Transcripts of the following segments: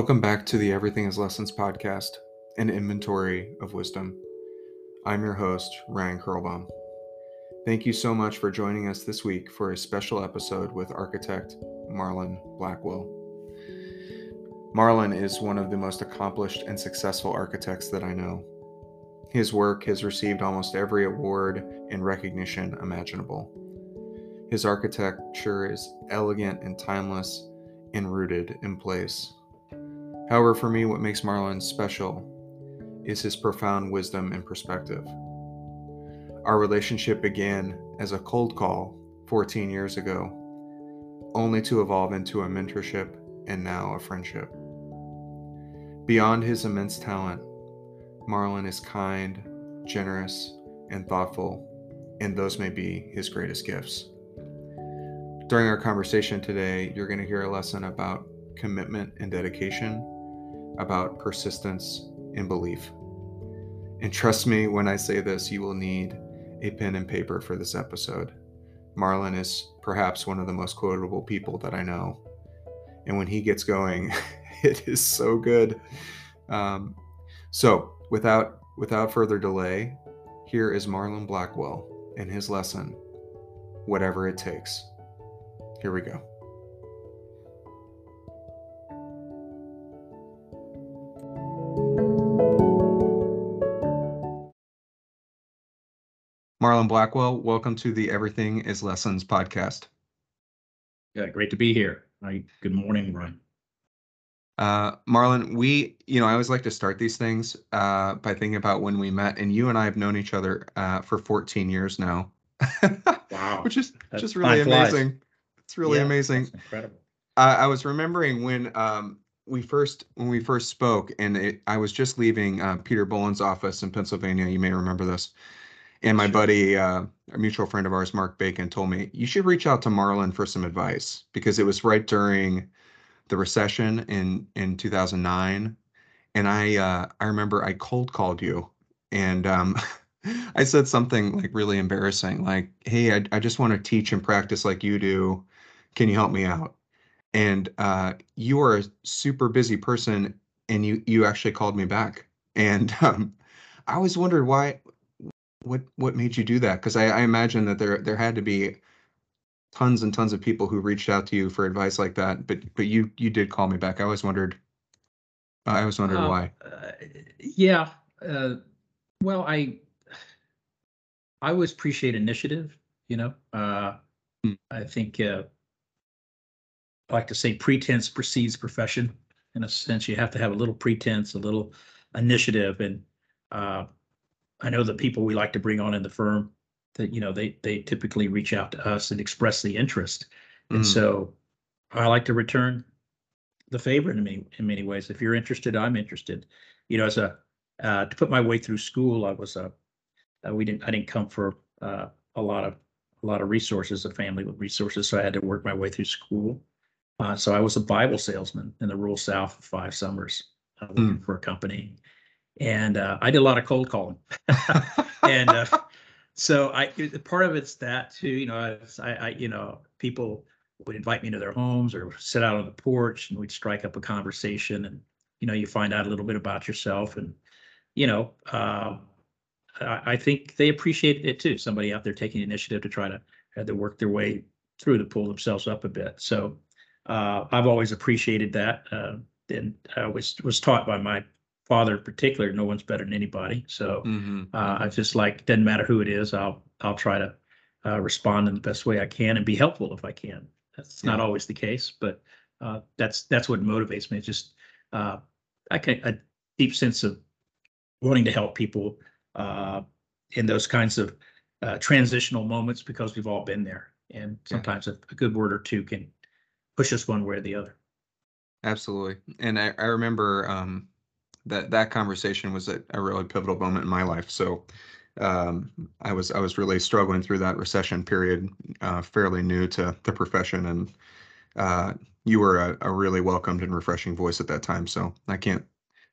Welcome back to the Everything is Lessons podcast, an inventory of wisdom. I'm your host, Ryan Curlbaum. Thank you so much for joining us this week for a special episode with architect Marlon Blackwell. Marlon is one of the most accomplished and successful architects that I know. His work has received almost every award and recognition imaginable. His architecture is elegant and timeless and rooted in place. However, for me, what makes Marlon special is his profound wisdom and perspective. Our relationship began as a cold call 14 years ago, only to evolve into a mentorship and now a friendship. Beyond his immense talent, Marlon is kind, generous, and thoughtful, and those may be his greatest gifts. During our conversation today, you're going to hear a lesson about commitment and dedication, about persistence and belief. And trust me when I say this, you will need a pen and paper for this episode. Marlon is perhaps one of the most quotable people that I know. And when he gets going, it is so good. Um, so, without without further delay, here is Marlon Blackwell and his lesson, whatever it takes. Here we go. Marlon Blackwell, welcome to the Everything is Lessons podcast. Yeah, great to be here. Hi, good morning, Ryan. Uh, Marlon, we, you know, I always like to start these things uh, by thinking about when we met, and you and I have known each other uh, for 14 years now. Wow. Which is That's- just really time flies. amazing. It's really Yeah, amazing. incredible. I, I was remembering when um, we first when we first spoke, and it, I was just leaving uh, Peter Bohlin's office in Pennsylvania. You may remember this. And my buddy, uh, a mutual friend of ours, Mark Bacon, told me you should reach out to Marlon for some advice because it was right during the recession in in 2009, and I uh, I remember I cold called you, and um, I said something like really embarrassing, like, "Hey, I, I just want to teach and practice like you do. Can you help me out?" And uh, you are a super busy person, and you you actually called me back, and um, I always wondered why, what what made you do that? Because I, I imagine that there there had to be tons and tons of people who reached out to you for advice like that, but but you you did call me back. I always wondered. I always wondered Uh, why. uh, Yeah, uh, well, I, I always appreciate initiative, you know, uh, Hmm. I think, uh, I like to say pretense precedes profession. In a sense, you have to have a little pretense, a little initiative, and, uh, I know the people we like to bring on in the firm, that, you know, they, they typically reach out to us and express the interest. And Mm. so I like to return the favor in many, in many ways. If you're interested, I'm interested. You know, as a, uh, to put my way through school, I was a, uh, we didn't, I didn't come for, uh, a lot of, a lot of resources, a family with resources, so I had to work my way through school. Uh, so I was a Bible salesman in the rural South for five summers, uh, working for a company. And, uh, I did a lot of cold calling. and uh, so I part of it's that too. You know, I, I, you know people would invite me to their homes or sit out on the porch and we'd strike up a conversation and you know you find out a little bit about yourself and you know uh, I, I think they appreciated it too. Somebody out there taking initiative to try to had to work their way through to pull themselves up a bit. So uh, I've always appreciated that. Uh, and I was was taught by my father in particular, no one's better than anybody. So Mhm, uh, I just like, doesn't matter who it is, I'll, I'll try to uh, respond in the best way I can and be helpful if I can. That's not always the case, but uh, that's, that's what motivates me. It's just, uh, I can, a deep sense of wanting to help people uh, in those kinds of uh, transitional moments because we've all been there. And Yeah. sometimes a, a good word or two can push us one way or the other. Absolutely. And I, I remember um, that that conversation was a, a really pivotal moment in my life. So um, I was I was really struggling through that recession period, uh, fairly new to the profession, and uh, you were a, a really welcomed and refreshing voice at that time. So I can't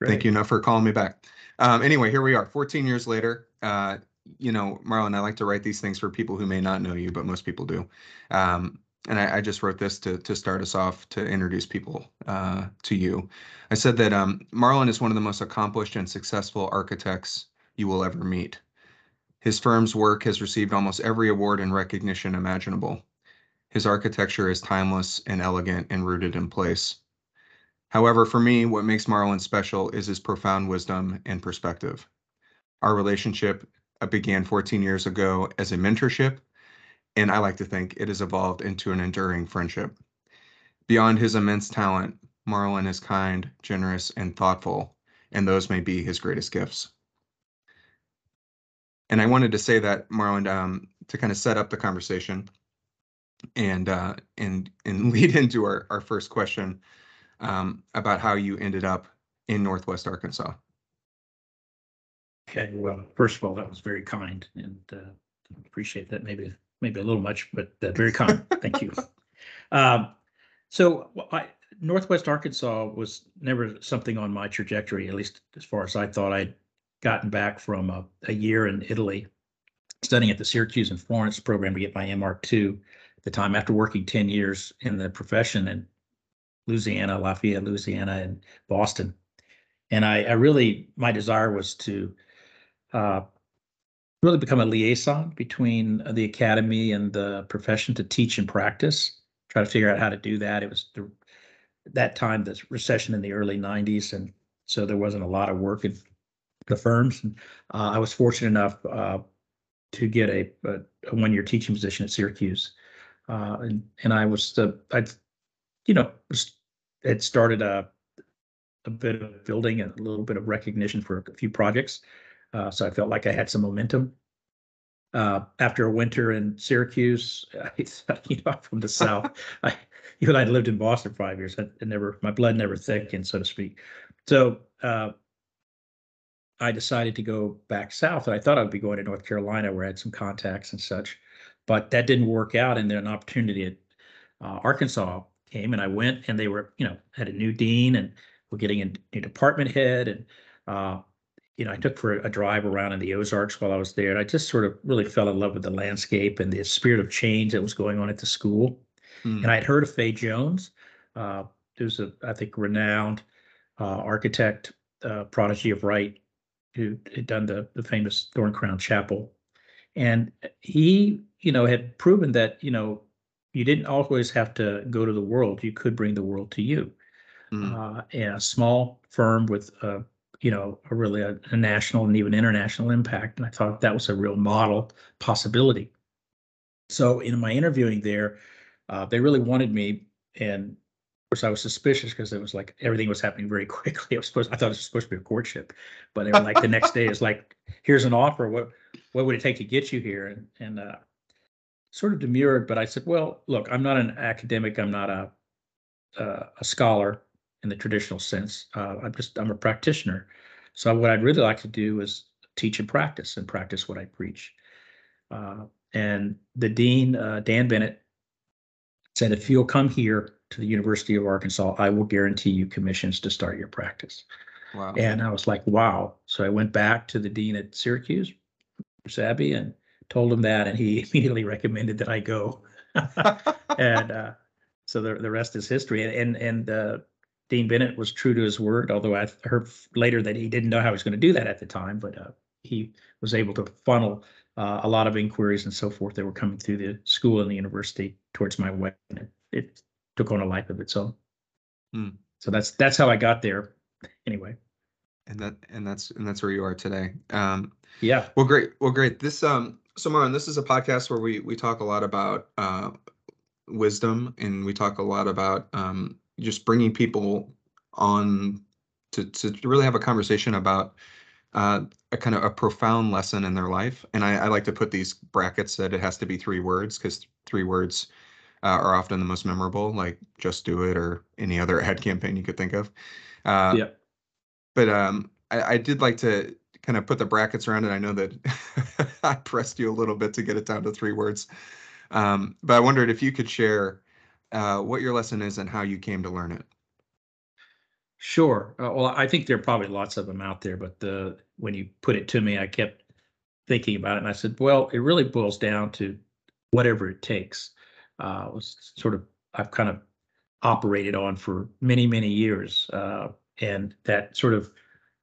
thank you enough for calling me back. Um, anyway, here we are, 14 years later. Uh, you know, Marlon, I like to write these things for people who may not know you, but most people do. Um, and I, I, just wrote this to to start us off to introduce people uh, to you. I said that um, Marlon is one of the most accomplished and successful architects you will ever meet. His firm's work has received almost every award and recognition imaginable. His architecture is timeless and elegant and rooted in place. However, for me, what makes Marlon special is his profound wisdom and perspective. Our relationship uh, began 14 years ago as a mentorship, and I like to think it has evolved into an enduring friendship. Beyond his immense talent, Marlon is kind, generous, and thoughtful, and those may be his greatest gifts. And I wanted to say that, Marlon, um, to kind of set up the conversation and uh, and and lead into our, our first question um, about how you ended up in Northwest Arkansas. Okay, well, first of all, that was very kind and uh, appreciate that. Maybe maybe a little much, but uh, very kind. Thank you. Um, so I, Northwest Arkansas was never something on my trajectory, at least as far as I thought. I'd gotten back from a, a year in Italy, studying at the Syracuse and Florence program to get my MR2 at the time after working 10 years in the profession in Louisiana, Lafayette, Louisiana, and Boston. And I, I really, my desire was to uh, really become a liaison between the academy and the profession to teach and practice. Try to figure out how to do that. It was the, that time, the recession in the early 90s, and so there wasn't a lot of work in the firms. And, uh, I was fortunate enough uh, to get a, a, a one-year teaching position at Syracuse, uh, and and I was uh, I, you know, had started a a bit of building and a little bit of recognition for a few projects. Uh, so I felt like I had some momentum. Uh, after a winter in Syracuse, I, you know, from the South, I, even I'd lived in Boston for five years. I, I never, my blood never thickened, so to speak. So uh, I decided to go back south, and I thought I would be going to North Carolina, where I had some contacts and such, but that didn't work out. And then an opportunity at uh, Arkansas came, and I went, and they were, you know, had a new dean, and we're getting a new department head, and uh, you know, I took for a drive around in the Ozarks while I was there, and I just sort of really fell in love with the landscape and the spirit of change that was going on at the school. Mm. And I'd heard of Fay Jones, uh, who's a, I think, renowned uh, architect, uh, prodigy of Wright, who had done the the famous Thorncrown Chapel, and he, you know, had proven that you know you didn't always have to go to the world; you could bring the world to you. Mm. Uh, and a small firm with a you know, a really a, a, national and even international impact. And I thought that was a real model possibility. So in my interviewing there, uh, they really wanted me, and of course I was suspicious because it was like everything was happening very quickly. I was supposed, I thought it was supposed to be a courtship, but they were like the next day is like, here's an offer. What what would it take to get you here? And and uh, sort of demurred, but I said, well, look, I'm not an academic. I'm not a uh, a scholar in the traditional sense. Uh, I'm just I'm a practitioner. So what I'd really like to do is teach and practice and practice what I preach. Uh, and the dean, uh, Dan Bennett, said, if you'll come here to the University of Arkansas, I will guarantee you commissions to start your practice. Wow. And I was like, wow. So I went back to the dean at Syracuse, Sabby, and told him that, and he immediately recommended that I go. and uh, so the the rest is history. And and, and uh, Dean Bennett was true to his word, although I heard later that he didn't know how he was going to do that at the time, but uh, he was able to funnel uh, a lot of inquiries and so forth that were coming through the school and the university towards my way. It, it took on a life of its own. Hmm. So that's that's how I got there. Anyway. And that and that's and that's where you are today. Um, yeah. Well, great. Well, great. This um, so Marlon, this is a podcast where we we talk a lot about uh, wisdom and we talk a lot about um, just bringing people on to, to really have a conversation about uh, a kind of a profound lesson in their life. And I, I like to put these brackets that it has to be three words because three words uh, are often the most memorable, like just do it or any other ad campaign you could think of. Uh, yeah. But um, I, I did like to kind of put the brackets around it. I know that I pressed you a little bit to get it down to three words. Um, but I wondered if you could share uh, what your lesson is and how you came to learn it. Sure. Uh, well, I think there are probably lots of them out there, but the when you put it to me, I kept thinking about it, and I said, well, it really boils down to whatever it takes. uh, was sort of I've kind of operated on for many many years, uh, and that sort of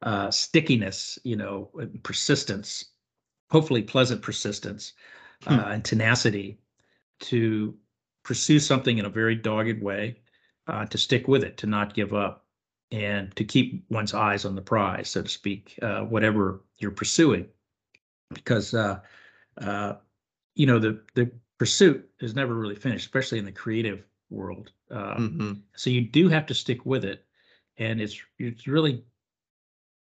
uh, stickiness, you know, persistence, hopefully pleasant persistence Hmm. uh, and tenacity to pursue something in a very dogged way, uh, to stick with it, to not give up, and to keep one's eyes on the prize, so to speak, uh, whatever you're pursuing, because uh, uh, you know the the pursuit is never really finished, especially in the creative world. Uh, Mhm. so you do have to stick with it, and it's it's really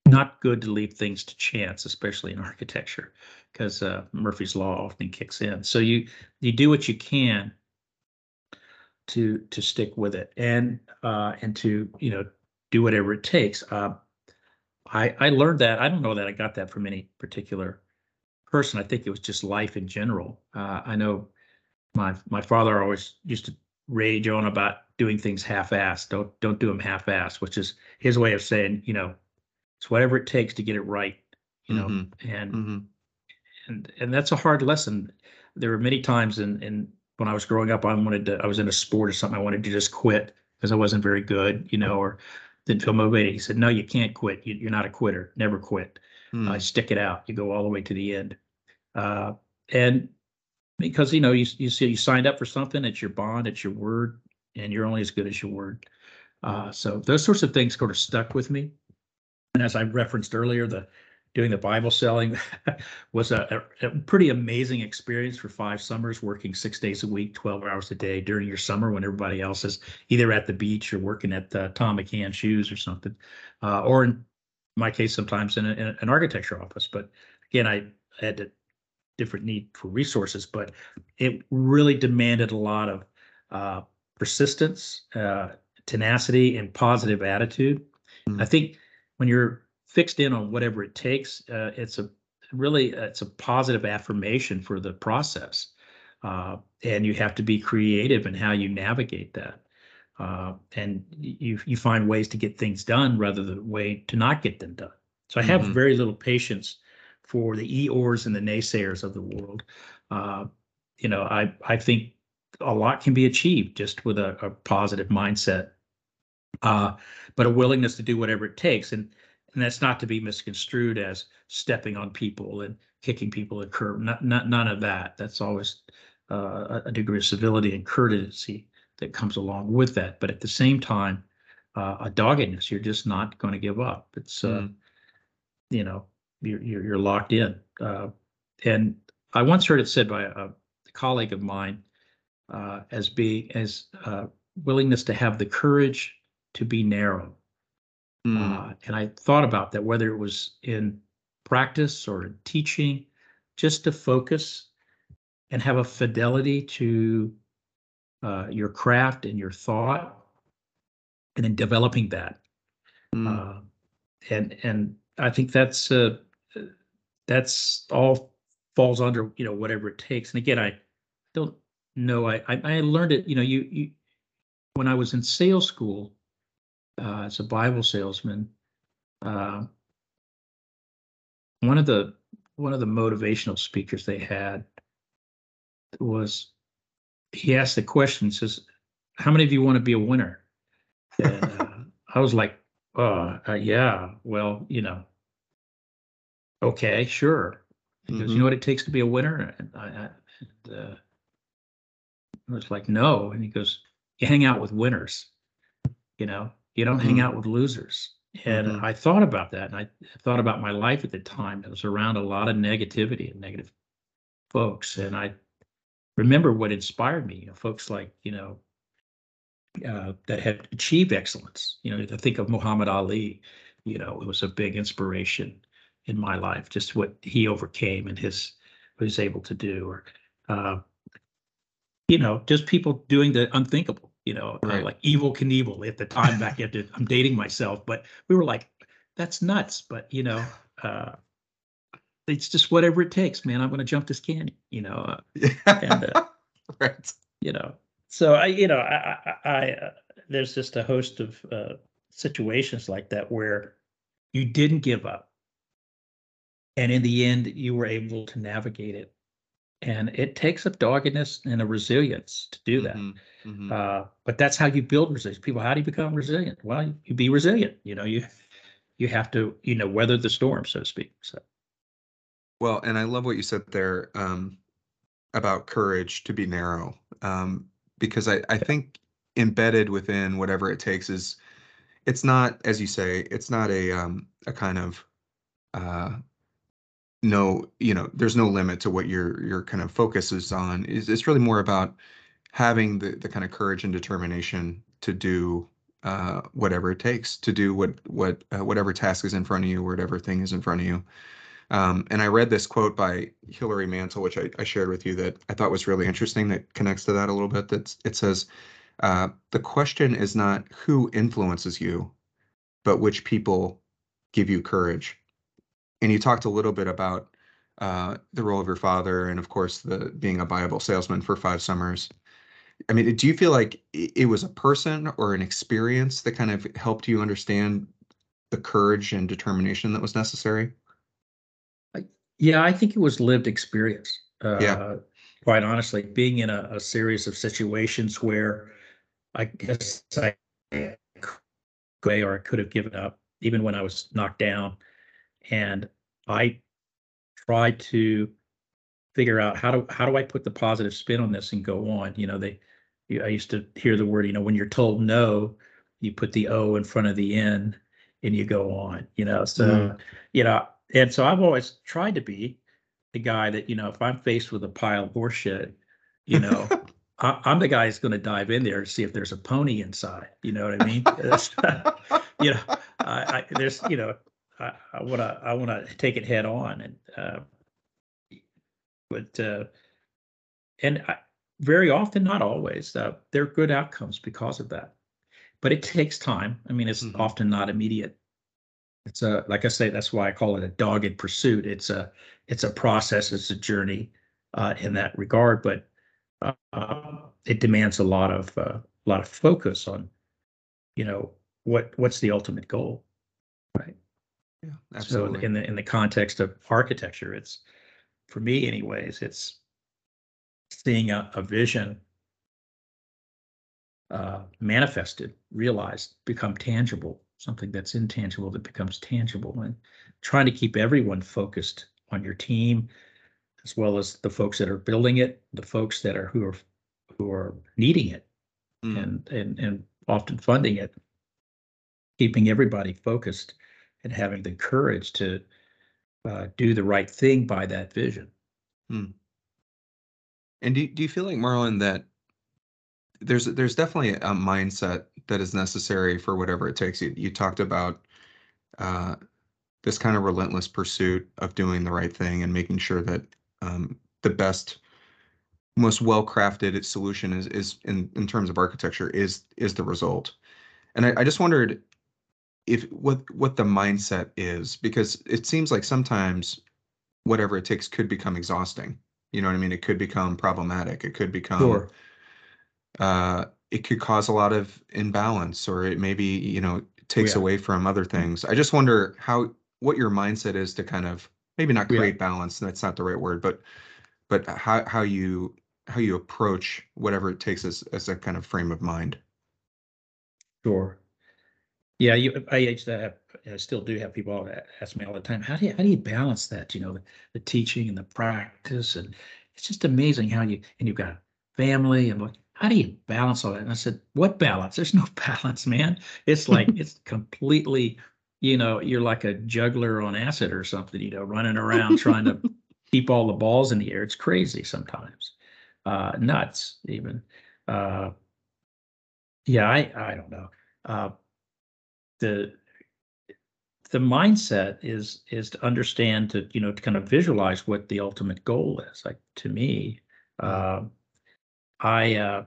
not good to leave things to chance, especially in architecture, because uh, Murphy's law often kicks in. So you you do what you can to to stick with it, and uh, and to you know do whatever it takes. Uh, I I learned that. I don't know that I got that from any particular person. I think it was just life in general. Uh, I know my my father always used to rage on about doing things half-assed. Don't don't do them half-assed, which is his way of saying, you know, it's whatever it takes to get it right. You know, Mhm. and Mhm. and and that's a hard lesson. There were many times in in when I was growing up, I wanted to. I was in a sport or something. I wanted to just quit because I wasn't very good, you know, or didn't feel motivated. He said, "No, you can't quit. You, you're not a quitter. Never quit. Mm. Uh, stick it out. You go all the way to the end." Uh, and because you know you you see you signed up for something, it's your bond, it's your word, and you're only as good as your word. Uh, so those sorts of things sort of stuck with me. And as I referenced earlier, the doing the Bible selling was a, a, pretty amazing experience for five summers, working six days a week, 12 hours a day during your summer when everybody else is either at the beach or working at uh, Thom McAn Shoes or something, uh, or in my case, sometimes in, a, in an architecture office. But again, I had a different need for resources, but it really demanded a lot of uh, persistence, uh, tenacity, and positive attitude. Mm. I think when you're fixed in on whatever it takes, uh, it's a really it's a positive affirmation for the process, uh, and you have to be creative in how you navigate that. Uh, and you you find ways to get things done rather than way to not get them done. So I have Mhm. very little patience for the Eeyores and the naysayers of the world. Uh, you know, I I think a lot can be achieved just with a, a positive mindset, uh, but a willingness to do whatever it takes, and and that's not to be misconstrued as stepping on people and kicking people at curb. Not, not none of that. That's always uh, a- degree of civility and courtesy that comes along with that. But at the same time, uh, a doggedness. You're just not going to give up. It's uh, Mm. you know you're you're, you're locked in. Uh, and I once heard it said by a, a colleague of mine uh, as being as uh, willingness to have the courage to be narrow. Mm. Uh, and I thought about that, whether it was in practice or in teaching, just to focus and have a fidelity to uh, your craft and your thought, and then developing that. Mm. Uh, and and I think that's uh, that's all falls under you know whatever it takes. And again, I don't know. I I, I learned it. You know, you you when I was in sales school uh, as a Bible salesman. Uh, one of the one of the motivational speakers they had was he asked the question says how many of you want to be a winner? And uh, i was like uh, uh yeah well you know. Okay sure. He goes Mhm. you know what it takes to be a winner? And i, I and, uh, I was like no. And he goes you hang out with winners you know you don't hang Mhm. out with losers and Mhm. i thought about that and i thought about my life at the time it was around a lot of negativity and negative folks and i remember what inspired me you know folks like you know uh, that had achieved excellence you know to think of muhammad ali you know it was a big inspiration in my life just what he overcame and his what he was able to do or uh, you know just people doing the unthinkable you know uh, Right. like Evel Knievel at the time back the, i'm dating myself but we were like that's nuts but you know uh, it's just whatever it takes man i'm going to jump this canyon you know uh, and, uh, right. you know so i you know i i, I uh, there's just a host of uh, situations like that where you didn't give up and in the end you were able to navigate it and it takes a doggedness and a resilience to do that. Mhm, mhm. Uh, but that's how you build resilience. People, how do you become resilient? Well, you, you be resilient. You know, you you have to, you know, weather the storm, so to speak. So Well, and I love what you said there um, about courage to be narrow, um, because I, I think embedded within whatever it takes is it's not, as you say, it's not a um, a kind of uh, no, you know, there's no limit to what your your kind of focus is on. Is it's really more about having the the kind of courage and determination to do uh, whatever it takes to do what what uh, whatever task is in front of you, whatever thing is in front of you. Um, and I read this quote by Hilary Mantel, which I, I shared with you that I thought was really interesting. That connects to that a little bit. That it says, uh, "The question is not who influences you, but which people give you courage." And you talked a little bit about uh, the role of your father, and of course, the being a Bible salesman for five summers. I mean, do you feel like it was a person or an experience that kind of helped you understand the courage and determination that was necessary? yeah, I think it was lived experience. Uh, Yeah. Quite honestly, being in a, a series of situations where I guess I could or I could have given up, even when I was knocked down, and I try to figure out how do how do I put the positive spin on this and go on. You know, they you, I used to hear the word, you know, when you're told no, you put the O in front of the N and you go on, you know. So, Mhm. you know, and so I've always tried to be the guy that, you know, if I'm faced with a pile of horseshit, you know, I, I'm the guy who's going to dive in there and see if there's a pony inside. You know what I mean? You know, I, I there's, you know, I, I want to, I want to take it head on and, uh, but, uh, and I, very often, not always, uh, there are good outcomes because of that. But it takes time. I mean, it's Mhm. often not immediate. It's a, like I say, that's why I call it a dogged pursuit. It's a, it's a process, it's a journey, uh, in that regard, but, uh, it demands a lot of, uh, a lot of focus on, you know, what, what's the ultimate goal? Right. Yeah, So in- in the, in the context of architecture, it's, for me anyways, it's seeing a, a vision uh, manifested, realized, become tangible, something that's intangible that becomes tangible, and trying to keep everyone focused on your team, as well as the folks that are building it, the folks that are who are who are needing it, Mm. and and and often funding it, keeping everybody focused and having the courage to uh, do the right thing by that vision. And do, do you feel like Marlon that there's there's definitely a mindset that is necessary for whatever it takes. You you talked about uh, this kind of relentless pursuit of doing the right thing and making sure that um, the best, most well-crafted solution is is in in terms of architecture is is the result. And I, I just wondered if what what the mindset is because it seems like sometimes whatever it takes could become exhausting. You know what I mean? It could become problematic. It could become uh, it could cause a lot of imbalance or it maybe you know takes Yeah. away from other things i just wonder how what your mindset is to kind of maybe not Yeah. create balance that's not the right word but but how how you how you approach whatever it takes as as a kind of frame of mind Sure. Yeah, you, I used to I still do have people ask me all the time, how do you, how do you balance that, you know, the, the teaching and the practice? And it's just amazing how you, and you've got family and what, how do you balance all that? And I said, what balance? There's no balance, man. It's like, it's completely, you know, you're like a juggler on acid or something, you know, running around trying to keep all the balls in the air. It's crazy sometimes. Uh, nuts even. Uh, yeah, I, I don't know. Uh, the the mindset is is to understand to you know to kind of visualize what the ultimate goal is. Like to me uh, i uh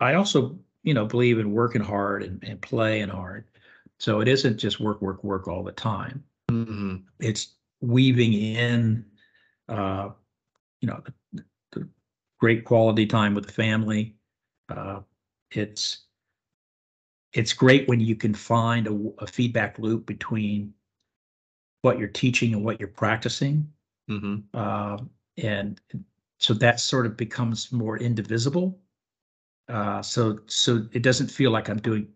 i also you know believe in working hard and, and playing hard. So it isn't just work work work all the time. Mm-hmm. it's weaving in uh you know the, the great quality time with the family. Uh it's it's great when you can find a, a feedback loop between what you're teaching and what you're practicing Mm-hmm. um, and so that sort of becomes more indivisible. Uh, so so it doesn't feel like I'm doing,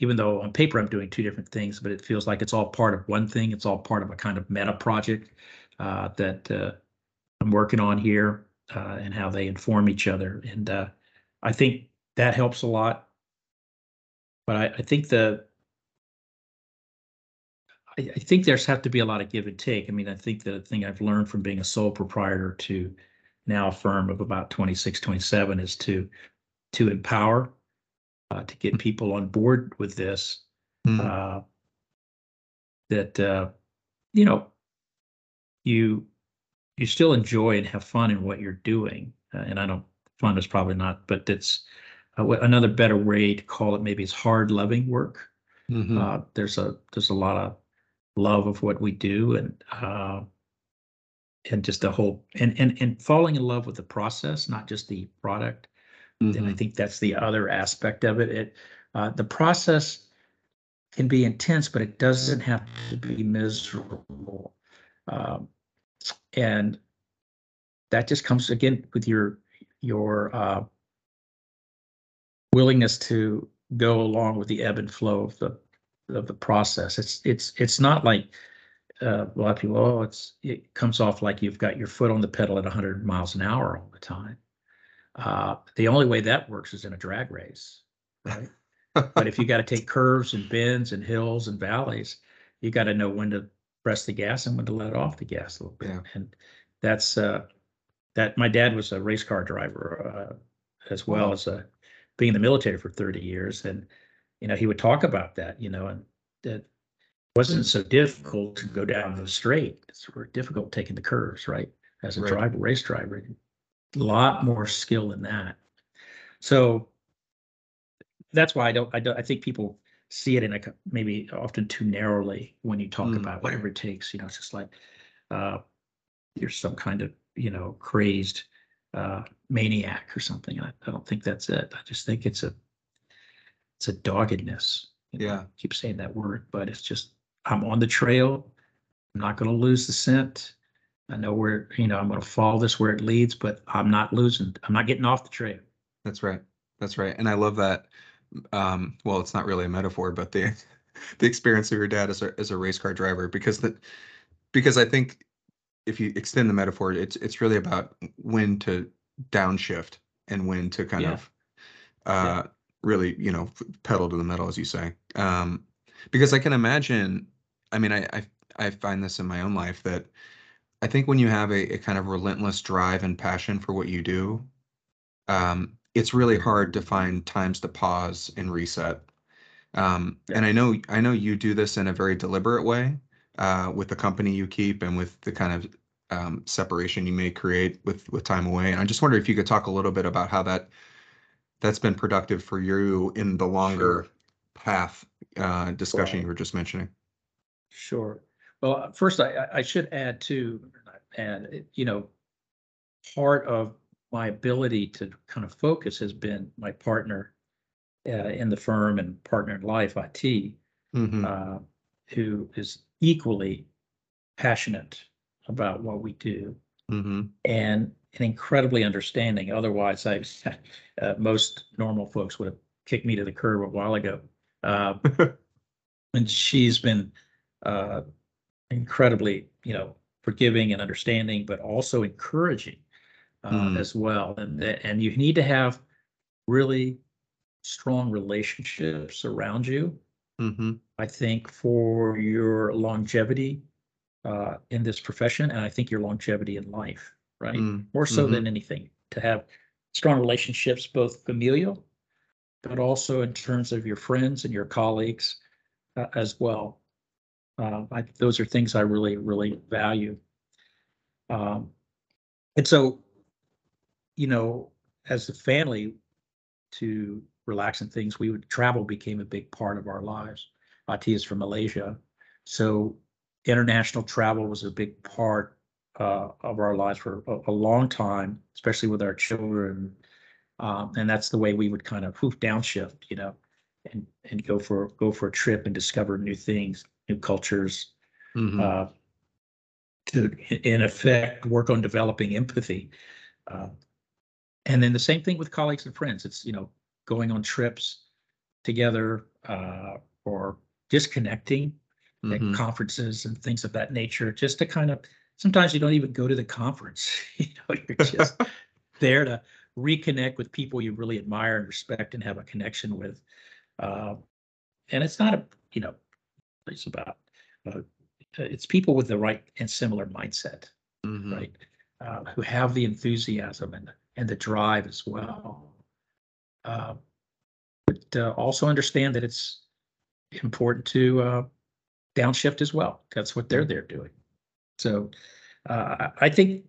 even though on paper I'm doing two different things, but it feels like it's all part of one thing. It's all part of a kind of meta project uh, that uh, I'm working on here uh, and how they inform each other. And uh, I think that helps a lot. But I, I think the I, I think there's have to be a lot of give and take. I mean, I think the thing I've learned from being a sole proprietor to now a firm of about 26, 27 is to to empower, uh, to get people on board with this. Mm. Uh, that uh, you know, you you still enjoy and have fun in what you're doing. Uh, and I don't fun is probably not, but it's uh, another better way to call it. Maybe it's hard loving work. Mhm. Uh, there's a there's a lot of love of what we do and uh, and just the whole and and and falling in love with the process, not just the product. And I think that's the other aspect of it. It uh, the process can be intense, but it doesn't have to be miserable. Um, and that just comes again with your your uh, willingness to go along with the ebb and flow of the of the process. It's it's it's not like uh, a lot of people. Oh, it's it comes off like you've got your foot on the pedal at 100 miles an hour all the time. Uh, the only way that works is in a drag race, right? but if you got to take curves and bends and hills and valleys, you got to know when to press the gas and when to let off the gas a little bit. Yeah. And that's uh, that. My dad was a race car driver uh, as well Wow. as a being in the military for 30 years, and you know he would talk about that. You know, and that wasn't so difficult to go down the straight. It's sort of difficult taking the curves, right? As a Right. driver, race driver, a lot more skill in that. So that's why I don't, I don't, I think people see it in a maybe often too narrowly when you talk Mm. about whatever it takes, you know, it's just like, uh, you're some kind of, you know, crazed, uh, maniac or something. I, I don't think that's it. I just think it's a, it's a doggedness. you know, Yeah. I Keep saying that word, but it's just, I'm on the trail. I'm not going to lose the scent. I know where, you know, I'm going to follow this where it leads, but I'm not losing, I'm not getting off the trail. That's right. That's right. And I love that. Um, well, it's not really a metaphor, but the the experience of your dad as a as a race car driver, because the because I think if you extend the metaphor, it's it's really about when to downshift and when to kind Yeah. of uh really, you know, pedal to the metal, as you say. Um, because I can imagine, I mean, I, I I find this in my own life that I think when you have a, a kind of relentless drive and passion for what you do, um, it's really hard to find times to pause and reset. Um, and I know I know you do this in a very deliberate way uh, with the company you keep and with the kind of um, separation you may create with with time away. And I just wonder if you could talk a little bit about how that that's been productive for you in the longer path uh, discussion Right. you were just mentioning. Sure. Well, uh, first, I, I- should add too, and, you know, part of my ability to kind of focus has been my partner uh, in the firm and partner in life, Ati, hmm uh, who is equally passionate about what we do hmm and and incredibly understanding. Otherwise, I, uh, most normal folks would have kicked me to the curb a while ago. Uh, and she's been uh, incredibly, you know, forgiving and understanding, but also encouraging uh, Mm. as well. And and you need to have really strong relationships around you. hmm I think for your longevity uh, in this profession, and I think your longevity in life, right? Mm. More so Mhm. than anything, to have strong relationships, both familial, but also in terms of your friends and your colleagues uh, as well. Uh, I, those are things I really, really value. Um, and so, you know, as a family, to relax and things, we would travel became a big part of our lives. Ati is from Malaysia, so international travel was a big part uh, of our lives for a, a long time, especially with our children. Um, and that's the way we would kind of poof downshift, you know, and and go for go for a trip and discover new things, new cultures, hmm uh, to in effect work on developing empathy. Uh, and then the same thing with colleagues and friends. It's you know going on trips together uh, or disconnecting at conferences and things of that nature, just to kind of sometimes you don't even go to the conference. you know, you're just there to reconnect with people you really admire and respect and have a connection with. Uh, and it's not a you know it's about uh, it's people with the right and similar mindset Mhm. right uh, who have the enthusiasm and and the drive as well uh, but uh, also understand that it's important to uh, downshift as well that's what they're there doing so uh, I- think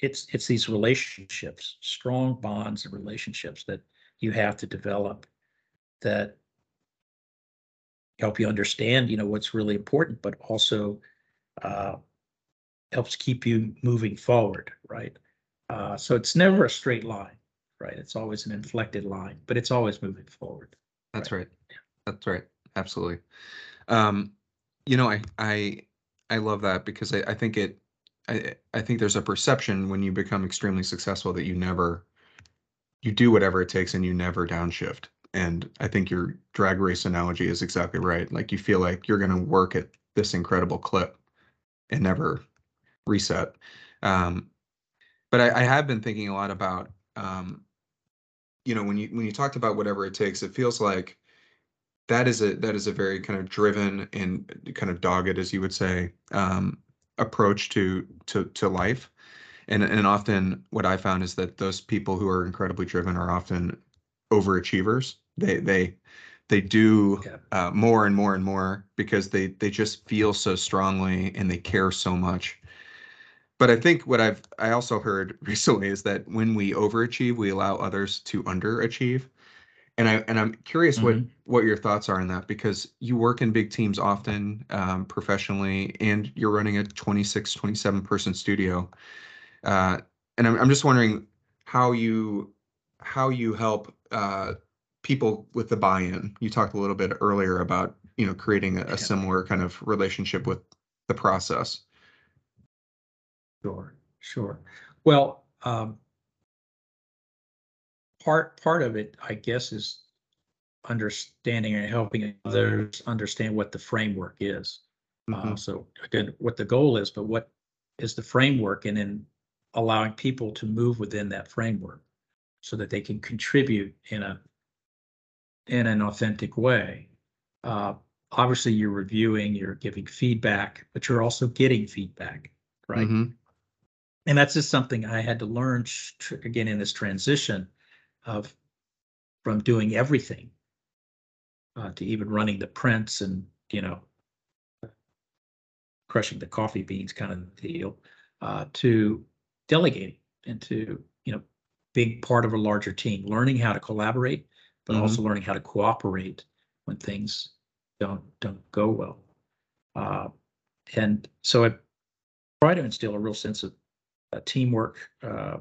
it's it's these relationships strong bonds and relationships that you have to develop that help you understand, you know, what's really important, but also uh, helps keep you moving forward, right? Uh, so it's never a straight line, right? It's always an inflected line, but it's always moving forward. That's Right. right. That's right. Absolutely. Um, you know, I I I love that because I, I think it I I think there's a perception when you become extremely successful that you never you do whatever it takes and you never downshift. And I think your drag race analogy is exactly right. Like you feel like you're gonna work at this incredible clip and never reset. Um, but I, I have been thinking a lot about um, you know when you when you talked about whatever it takes, it feels like that is a that is a very kind of driven and kind of dogged, as you would say, um, approach to to to life. And and often what I found is that those people who are incredibly driven are often overachievers. They they they do Yeah. uh, more and more and more because they they just feel so strongly and they care so much. But I think what I've I also heard recently is that when we overachieve, we allow others to underachieve. And I and I'm curious what Mhm. what your thoughts are on that because you work in big teams often um, professionally, and you're running a 26, 27 person studio. Uh, and I'm I'm just wondering how you how you help uh, people with the buy-in. You talked a little bit earlier about you know creating a, a similar kind of relationship with the process. Sure, sure. Well, um, part part of it, I guess, is understanding and helping others understand what the framework is. Uh, Mhm. so again, what the goal is, but what is the framework, and then allowing people to move within that framework so that they can contribute in a in an authentic way. Uh, obviously, you're reviewing, you're giving feedback, but you're also getting feedback, right? Mhm. and that's just something I had to learn tr- again in this transition of from doing everything uh, to even running the prints and you know crushing the coffee beans kind of deal uh, to delegating and to you know being part of a larger team, learning how to collaborate, but Mhm. also learning how to cooperate when things don't don't go well. Uh, and so I try to instill a real sense of uh, teamwork. Uh,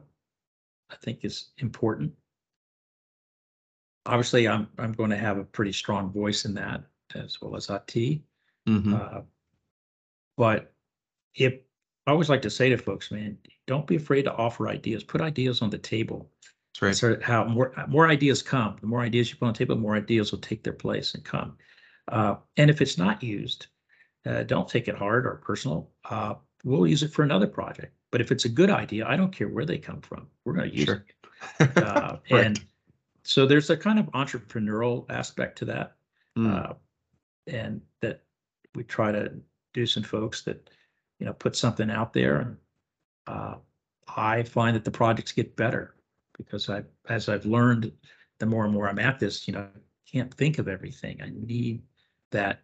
I think is important. Obviously, I'm I'm going to have a pretty strong voice in that as well as Ati. Mhm. Uh, but if I always like to say to folks, man, don't be afraid to offer ideas. Put ideas on the table. That's right. So how more more ideas come, the more ideas you put on the table, the more ideas will take their place and come. Uh, and if it's not used, uh, don't take it hard or personal. Uh, we'll use it for another project. But if it's a good idea, I don't care where they come from. We're going to use Sure. it. Uh, Right. And so there's a kind of entrepreneurial aspect to that. Mm. Uh, and that we try to do some folks that, you know, put something out there. And uh, I find that the projects get better because I, as I've learned, the more and more I'm at this, you know, I can't think of everything. I need that,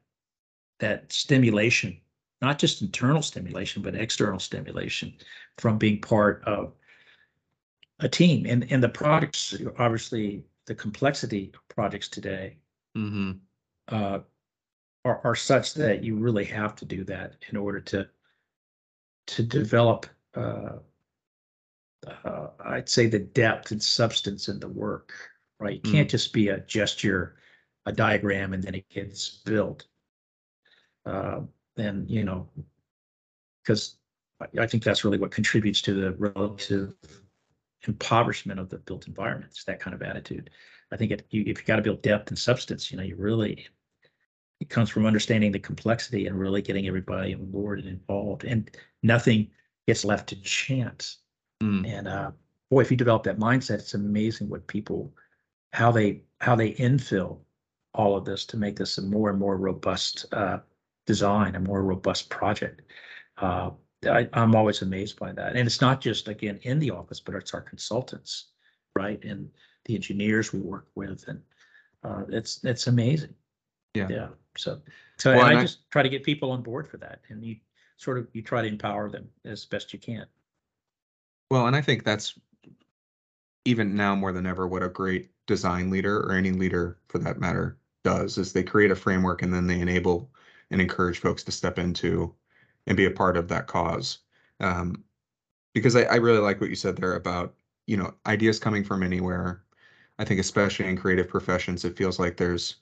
that stimulation, not just internal stimulation, but external stimulation from being part of a team and, and the products, obviously the complexity of projects today Mhm. uh, are, are such that you really have to do that in order to to develop uh, uh, I'd say the depth and substance in the work, right? It can't just be a gesture, a diagram, and then it gets built. Uh, and you know, because I think that's really what contributes to the relative impoverishment of the built environment. It's that kind of attitude. I think it, you, if you got to build depth and substance, you know, you really it comes from understanding the complexity and really getting everybody on board and involved, and nothing gets left to chance. Mm. And uh, boy, if you develop that mindset, it's amazing what people, how they how they infill all of this to make this a more and more robust uh, design, a more robust project. Uh, I, I'm always amazed by that, and it's not just again in the office, but it's our consultants, right, and the engineers we work with, and uh, it's it's amazing. Yeah. Yeah. So so Well, and I I- just try to get people on board for that, and you sort of you try to empower them as best you can. Well, and I think that's even now more than ever what a great design leader or any leader for that matter does is they create a framework and then they enable and encourage folks to step into and be a part of that cause. Um, because I, I really like what you said there about, you know, ideas coming from anywhere. I think especially in creative professions, it feels like there's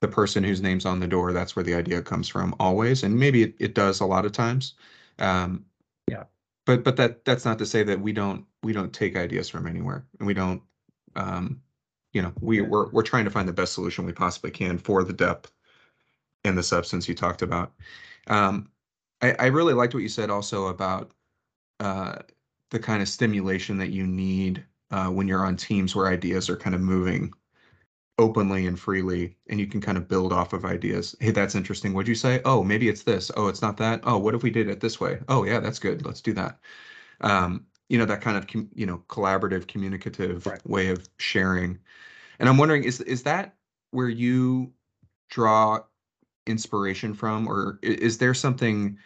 the person whose name's on the door, that's where the idea comes from always. And maybe it, it does a lot of times. Um, Yeah. But but that that's not to say that we don't we don't take ideas from anywhere and we don't um, you know, we, we're we're trying to find the best solution we possibly can for the depth and the substance you talked about. Um, I, I really liked what you said also about uh, the kind of stimulation that you need uh, when you're on teams where ideas are kind of moving openly and freely and you can kind of build off of ideas. Hey that's interesting. What'd you say? Oh maybe it's this. Oh it's not that. Oh what if we did it this way? Oh yeah that's good. Let's do that. Um, you know that kind of com- you know collaborative communicative Right. way of sharing. And i'm wondering is is that where you draw inspiration from or is there something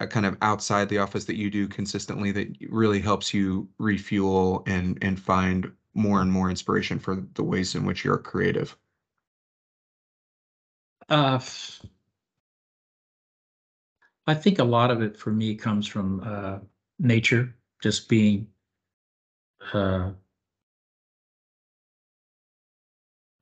uh, kind of outside the office that you do consistently that really helps you refuel and and find more and more inspiration for the ways in which you're creative? Uh, I think a lot of it for me comes from uh, nature, just being uh,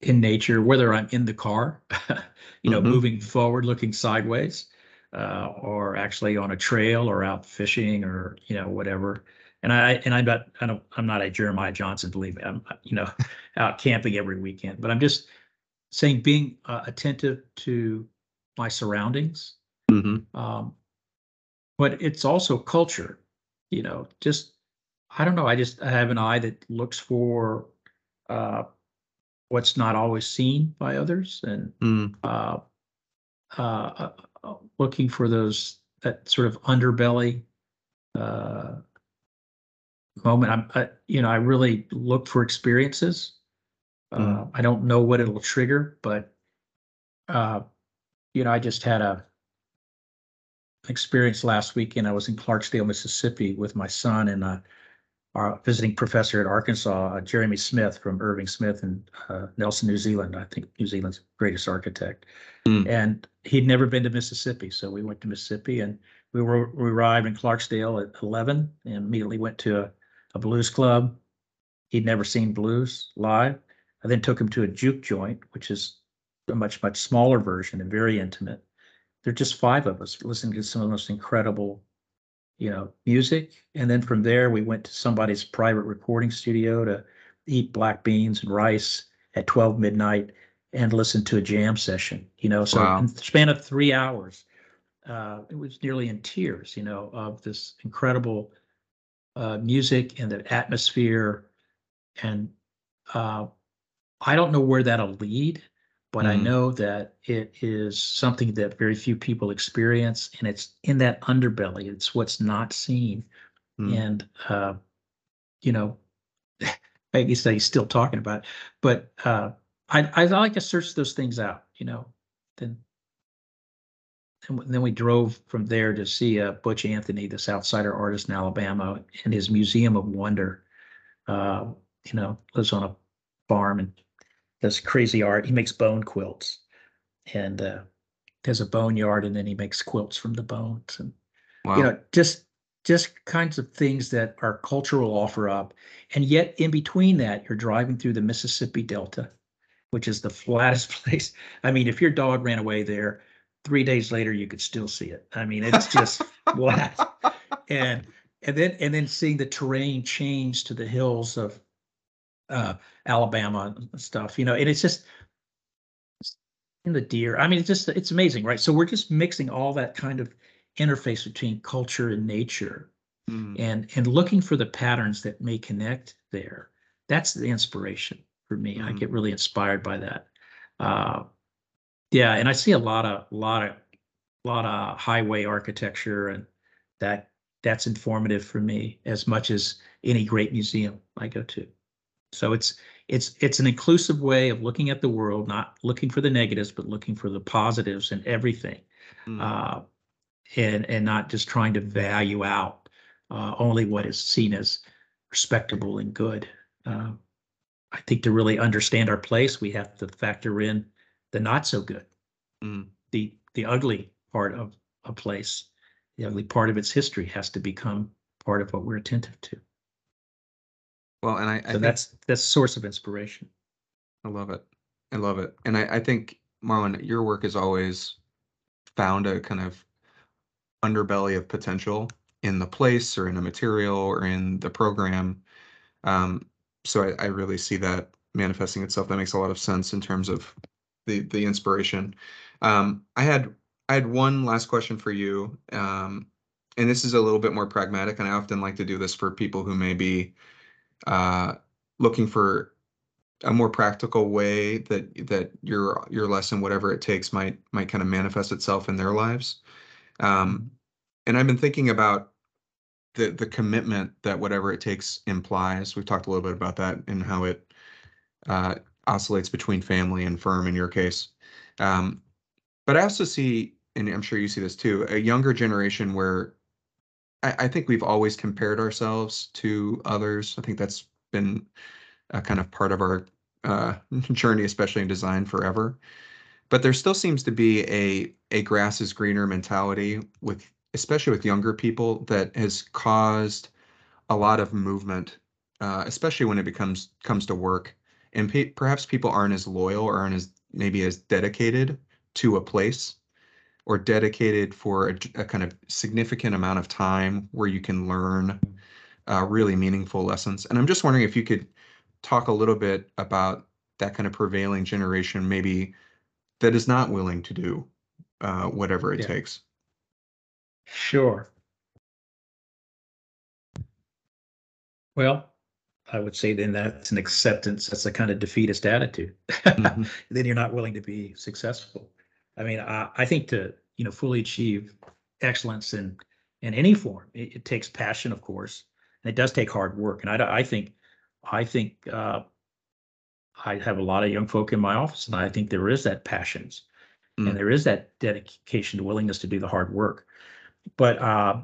in nature, whether I'm in the car, you know, Mhm. moving forward, looking sideways, uh, or actually on a trail or out fishing or, you know, whatever. And I, and I'm not, I don't, I'm not a Jeremiah Johnson, believe me, I'm, you know, out camping every weekend, but I'm just saying being uh, attentive to my surroundings. mm-hmm. Um, but it's also culture, you know, just, I don't know, I just I have an eye that looks for uh, what's not always seen by others and mm, uh, uh, looking for those, that sort of underbelly uh, moment. I'm, I, you know, I really look for experiences. Uh, Mm. I don't know what it'll trigger, but uh, you know, I just had a experience last weekend. I was in Clarksdale, Mississippi with my son and uh, our visiting professor at Arkansas, uh, Jeremy Smith from Irving Smith in uh, Nelson, New Zealand. I think New Zealand's greatest architect. Hmm. And he'd never been to Mississippi. So we went to Mississippi and we were, we arrived in Clarksdale at 11 and immediately went to a, a blues club. He'd never seen blues live. I then took him to a juke joint, which is a much, much smaller version and very intimate. There are just five of us listening to some of the most incredible, you know, music. And then from there, we went to somebody's private recording studio to eat black beans and rice at 12 midnight and listen to a jam session, you know. So Wow. in the span of three hours, uh, it was nearly in tears, you know, of this incredible uh, music and the atmosphere. And uh, I don't know where that'll lead, but I Mhm. know that it is something that very few people experience, and it's in that underbelly. It's what's not seen, Mm. and uh, you know, I guess he's still talking about, it, but uh, I I like to search those things out, you know. Then and then we drove from there to see uh, Butch Anthony, this outsider artist in Alabama, and his Museum of Wonder. Uh, you know, lives on a farm and does crazy art. He makes bone quilts, and uh, has a bone yard, and then he makes quilts from the bones, and wow you know, just just kinds of things that our culture will offer up. And yet, in between that, you're driving through the Mississippi Delta, which is the flattest place. I mean, if your dog ran away there, three days later you could still see it. I mean, it's just flat. and and then and then seeing the terrain change to the hills of uh, Alabama stuff, you know, and it's just in the deer. I mean, it's just it's amazing, right? So we're just mixing all that kind of interface between culture and nature, Mm, and and looking for the patterns that may connect there. That's the inspiration for me. I Mhm. get really inspired by that. Uh, yeah, and I see a lot of lot of lot of highway architecture, and that that's informative for me as much as any great museum I go to. So it's it's it's an inclusive way of looking at the world, not looking for the negatives, but looking for the positives in everything, mm, uh, and and not just trying to value out uh, only what is seen as respectable and good. Uh, I think to really understand our place, we have to factor in the not so good, mm. the the ugly part of a place. The ugly part of its history has to become part of what we're attentive to. Well, and I, I So think that's that's source of inspiration. I love it. I love it. And I, I think, Marlon, your work has always found a kind of underbelly of potential in the place or in a material or in the program. Um, so I, I really see that manifesting itself. That makes a lot of sense in terms of the the inspiration. Um, I had I had one last question for you. Um, and this is a little bit more pragmatic, and I often like to do this for people who may be uh, looking for a more practical way that that your your lesson, whatever it takes, might might kind of manifest itself in their lives. Um, and I've been thinking about the the commitment that whatever it takes implies. We've talked a little bit about that and how it uh, oscillates between family and firm in your case. Um, but I also see, and I'm sure you see this too, a younger generation where I, I think we've always compared ourselves to others. I think that's been a kind of part of our uh, journey, especially in design forever. But there still seems to be a a grass is greener mentality with especially with younger people that has caused a lot of movement, uh, especially when it becomes comes to work. And pe- perhaps people aren't as loyal or aren't as maybe as dedicated to a place or dedicated for a, a kind of significant amount of time where you can learn uh, really meaningful lessons. And I'm just wondering if you could talk a little bit about that kind of prevailing generation, maybe that is not willing to do uh, whatever it Yeah. takes. Sure. Well, I would say then that's an acceptance. That's a kind of defeatist attitude. Mhm. Then you're not willing to be successful. I mean, I, I think to, you know, fully achieve excellence in, in any form, it, it takes passion, of course, and it does take hard work. And I, I think, I think, uh, I have a lot of young folk in my office and I think there is that passions Mm. and there is that dedication, to willingness to do the hard work. But, uh,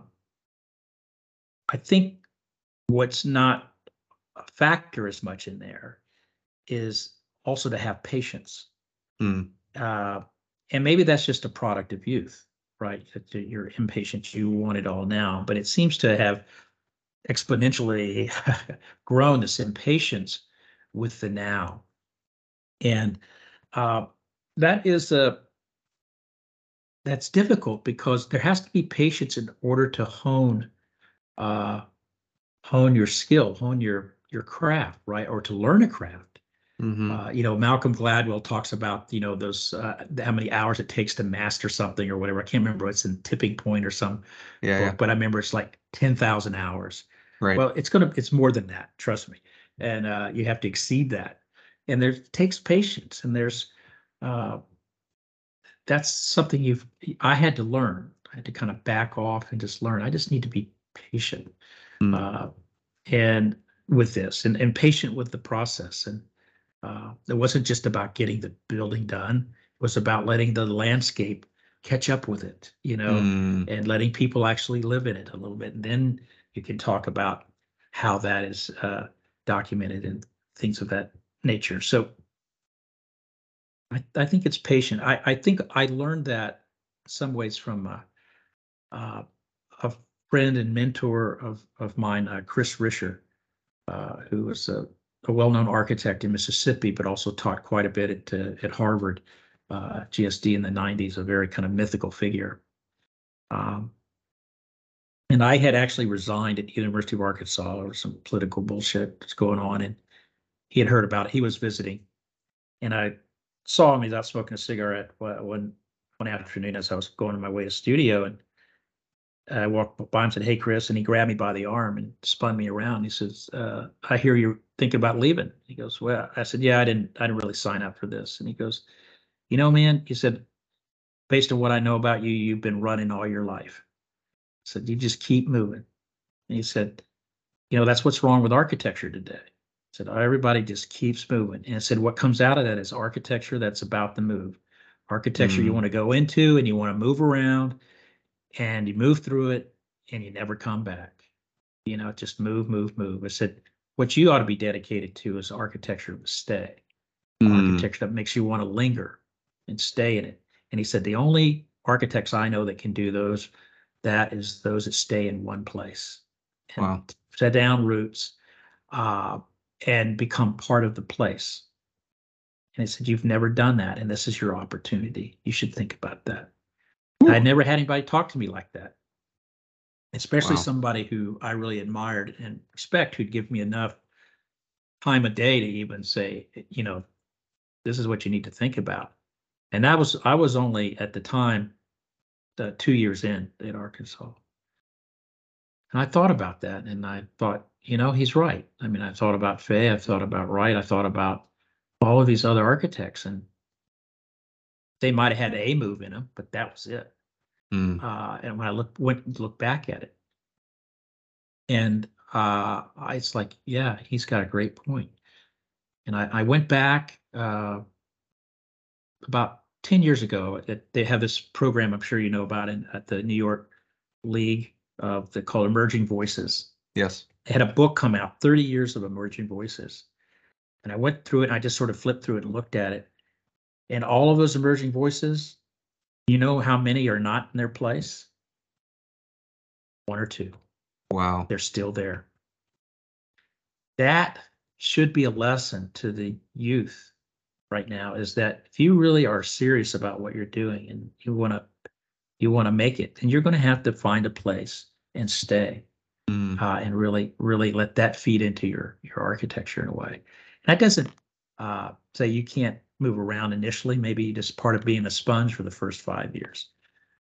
I think what's not a factor as much in there is also to have patience. Mm. Uh, and maybe that's just a product of youth, right? That you're impatient, you want it all now, but it seems to have exponentially grown this impatience with the now. And uh, that is a that's difficult because there has to be patience in order to hone uh, hone your skill, hone your your craft, right? Or to learn a craft. Mhm. Uh, you know, Malcolm Gladwell talks about you know those uh, how many hours it takes to master something or whatever. I can't remember. It's in Tipping Point or some yeah, book, yeah, but I remember it's like ten thousand hours. right. Well, it's gonna it's more than that. Trust me, and uh, you have to exceed that. And there takes patience, and there's uh, that's something you've I had to learn. I had to kind of back off and just learn. I just need to be patient Mm. uh, and with this and, and patient with the process. And uh, it wasn't just about getting the building done. It was about letting the landscape catch up with it, you know, Mm. and letting people actually live in it a little bit. And then you can talk about how that is uh, documented and things of that nature. So I, I think it's patient. I, I think I learned that some ways from uh, uh, a friend and mentor of, of mine, uh, Chris Risher, uh, who was a, a well-known architect in Mississippi, but also taught quite a bit at, uh, at Harvard, uh, GSD in the 90s, a very kind of mythical figure. Um, And I had actually resigned at the University of Arkansas or some political bullshit that's going on. And he had heard about it. He was visiting. And I saw him. He's out smoking a cigarette one, one afternoon as I was going on my way to studio. And I walked by him and said, Hey, Chris. And he grabbed me by the arm and spun me around. He says, uh, I hear you're thinking about leaving. He goes, Well, I said, Yeah, I didn't, I didn't really sign up for this. And he goes, You know, man, he said, based on what I know about you, you've been running all your life. I said, You just keep moving. And he said, You know, that's what's wrong with architecture today. I said, Everybody just keeps moving. And I said, What comes out of that is architecture that's about the move. Architecture mm. you want to go into and you want to move around and you move through it and you never come back. You know, just move, move, move. I said, what you ought to be dedicated to is architecture to stay. Mm. Architecture that makes you want to linger and stay in it. And he said, the only architects I know that can do those, that is those that stay in one place and wow. set down roots uh, and become part of the place. And he said, You've never done that, and this is your opportunity. You should think about that. I never had anybody talk to me like that, especially wow. somebody who I really admired and respect, who'd give me enough time a day to even say, you know, this is what you need to think about. And that was, I was only at the time, uh, two years in at Arkansas. And I thought about that and I thought, you know, he's right. I mean, I thought about Fay, I thought about Wright, I thought about all of these other architects and they might have had a move in them, but that was it. Mm. Uh, and when I look went look back at it, and uh, I, it's like, yeah, he's got a great point. And I, I went back uh, about ten years ago. That they have this program, I'm sure you know about it at the New York League of the called Emerging Voices. Yes, they had a book come out, 30 years of emerging voices, and I went through it. and I just sort of flipped through it and looked at it, and all of those emerging voices, you know how many are not in their place? One or two. Wow. They're still there. That should be a lesson to the youth right now is that if you really are serious about what you're doing and you want to you want to make it then you're going to have to find a place and stay mm. uh, and really really let that feed into your your architecture in a way and that doesn't uh, say you can't move around initially, maybe just part of being a sponge for the first five years.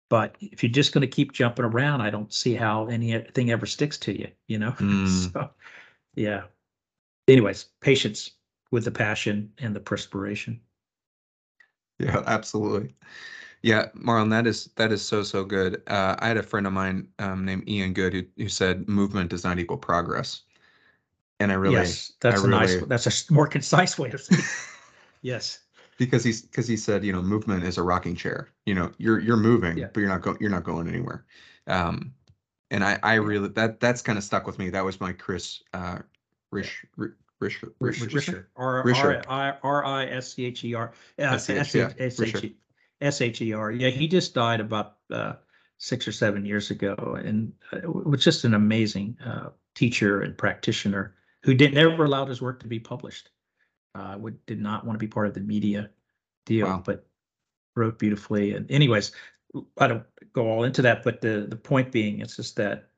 But if you're just going to keep jumping around, I don't see how anything ever sticks to you, you know? Mm. so, yeah. Anyways, patience with the passion and the perspiration. Yeah, absolutely. Yeah, Marlon, that is that is so so good. Uh, I had a friend of mine um, named Ian Good who, who said movement does not equal progress, and I really yes, that's I a really, nice. That's a more concise way of saying. Yes. Because he's because he said, you know, movement is a rocking chair. You know, you're you're moving, yeah. but you're not going you're not going anywhere. Um, and I I really that that's kind of stuck with me. That was my Chris uh Rish Rish Rish Risher R R R I S C H E R S H E S H E R. Yeah, he just died about uh, six or seven years ago, and uh, was just an amazing uh, teacher and practitioner who didn't ever allowed his work to be published uh, would did not want to be part of the media deal, wow. but wrote beautifully. And anyways, I don't go all into that, but the the point being, it's just that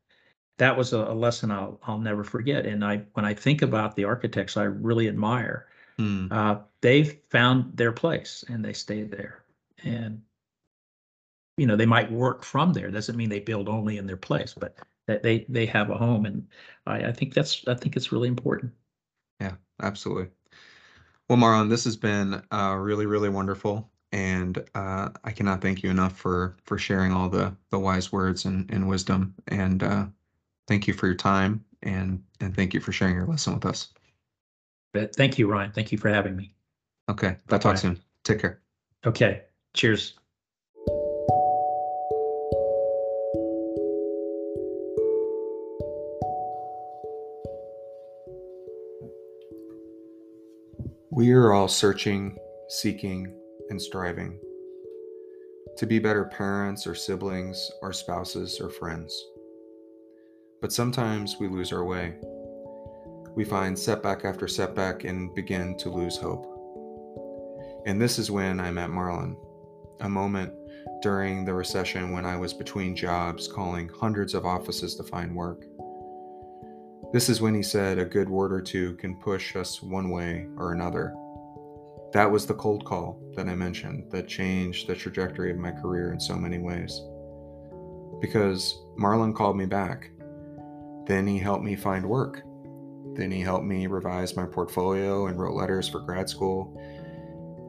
that was a, a lesson I'll I'll never forget. And I when I think about the architects I really admire, mm. uh, they've found their place and they stay there. And you know they might work from there. Doesn't mean they build only in their place, but that they they have a home. And I, I think that's I think it's really important. Yeah, absolutely. Well, Marlon, this has been uh, really, really wonderful, and uh, I cannot thank you enough for for sharing all the the wise words and, and wisdom. And uh, thank you for your time, and and thank you for sharing your lesson with us. But thank you, Ryan. Thank you for having me. Okay, I'll talk soon. Take care. Okay. Cheers. We are all searching, seeking, and striving to be better parents or siblings or spouses or friends. But sometimes we lose our way. We find setback after setback and begin to lose hope. And this is when I met Marlon, a moment during the recession when I was between jobs, calling hundreds of offices to find work. This is when he said a good word or two can push us one way or another. That was the cold call that I mentioned that changed the trajectory of my career in so many ways. Because Marlon called me back. Then he helped me find work. Then he helped me revise my portfolio and wrote letters for grad school.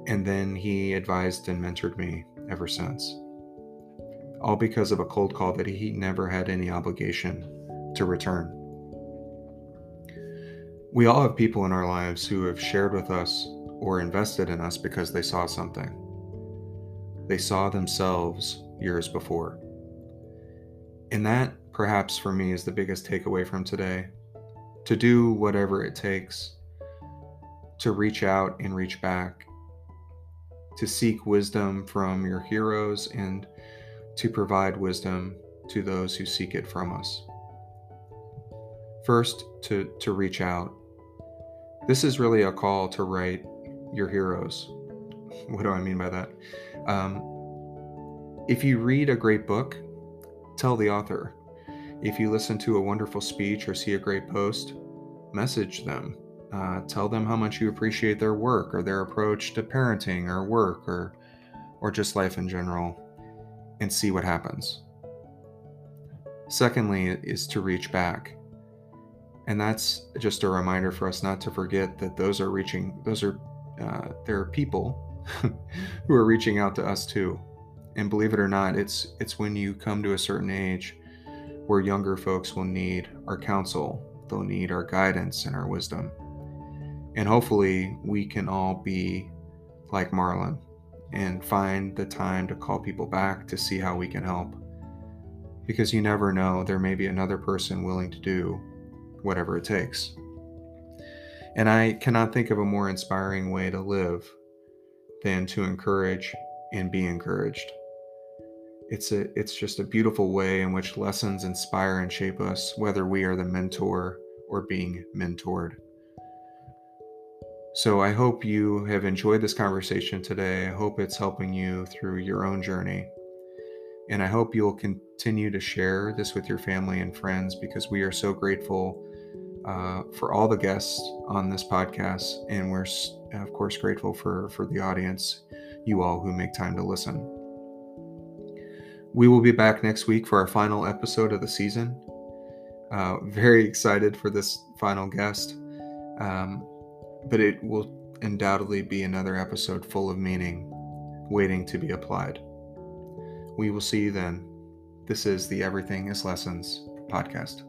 And then he advised and mentored me ever since. All because of a cold call that he never had any obligation to return. We all have people in our lives who have shared with us or invested in us because they saw something. They saw themselves years before. And that, perhaps for me, is the biggest takeaway from today to do whatever it takes, to reach out and reach back, to seek wisdom from your heroes, and to provide wisdom to those who seek it from us. First, to, to reach out. This is really a call to write your heroes. What do I mean by that? Um, if you read a great book, tell the author. If you listen to a wonderful speech or see a great post, message them. Uh, tell them how much you appreciate their work or their approach to parenting or work or or just life in general and see what happens. Secondly is to reach back. And that's just a reminder for us not to forget that those are reaching those are uh, there are people who are reaching out to us too. And believe it or not, it's it's when you come to a certain age where younger folks will need our counsel, they'll need our guidance and our wisdom. And hopefully, we can all be like Marlon and find the time to call people back to see how we can help. Because you never know, there may be another person willing to do whatever it takes. And I cannot think of a more inspiring way to live than to encourage and be encouraged. It's a it's just a beautiful way in which lessons inspire and shape us whether we are the mentor or being mentored. So I hope you have enjoyed this conversation today. I hope it's helping you through your own journey. And I hope you'll continue to share this with your family and friends because we are so grateful uh, for all the guests on this podcast. And we're, of course, grateful for, for the audience, you all who make time to listen. We will be back next week for our final episode of the season. Uh, very excited for this final guest. Um, but it will undoubtedly be another episode full of meaning, waiting to be applied. We will see you then. This is the Everything is Lessons podcast.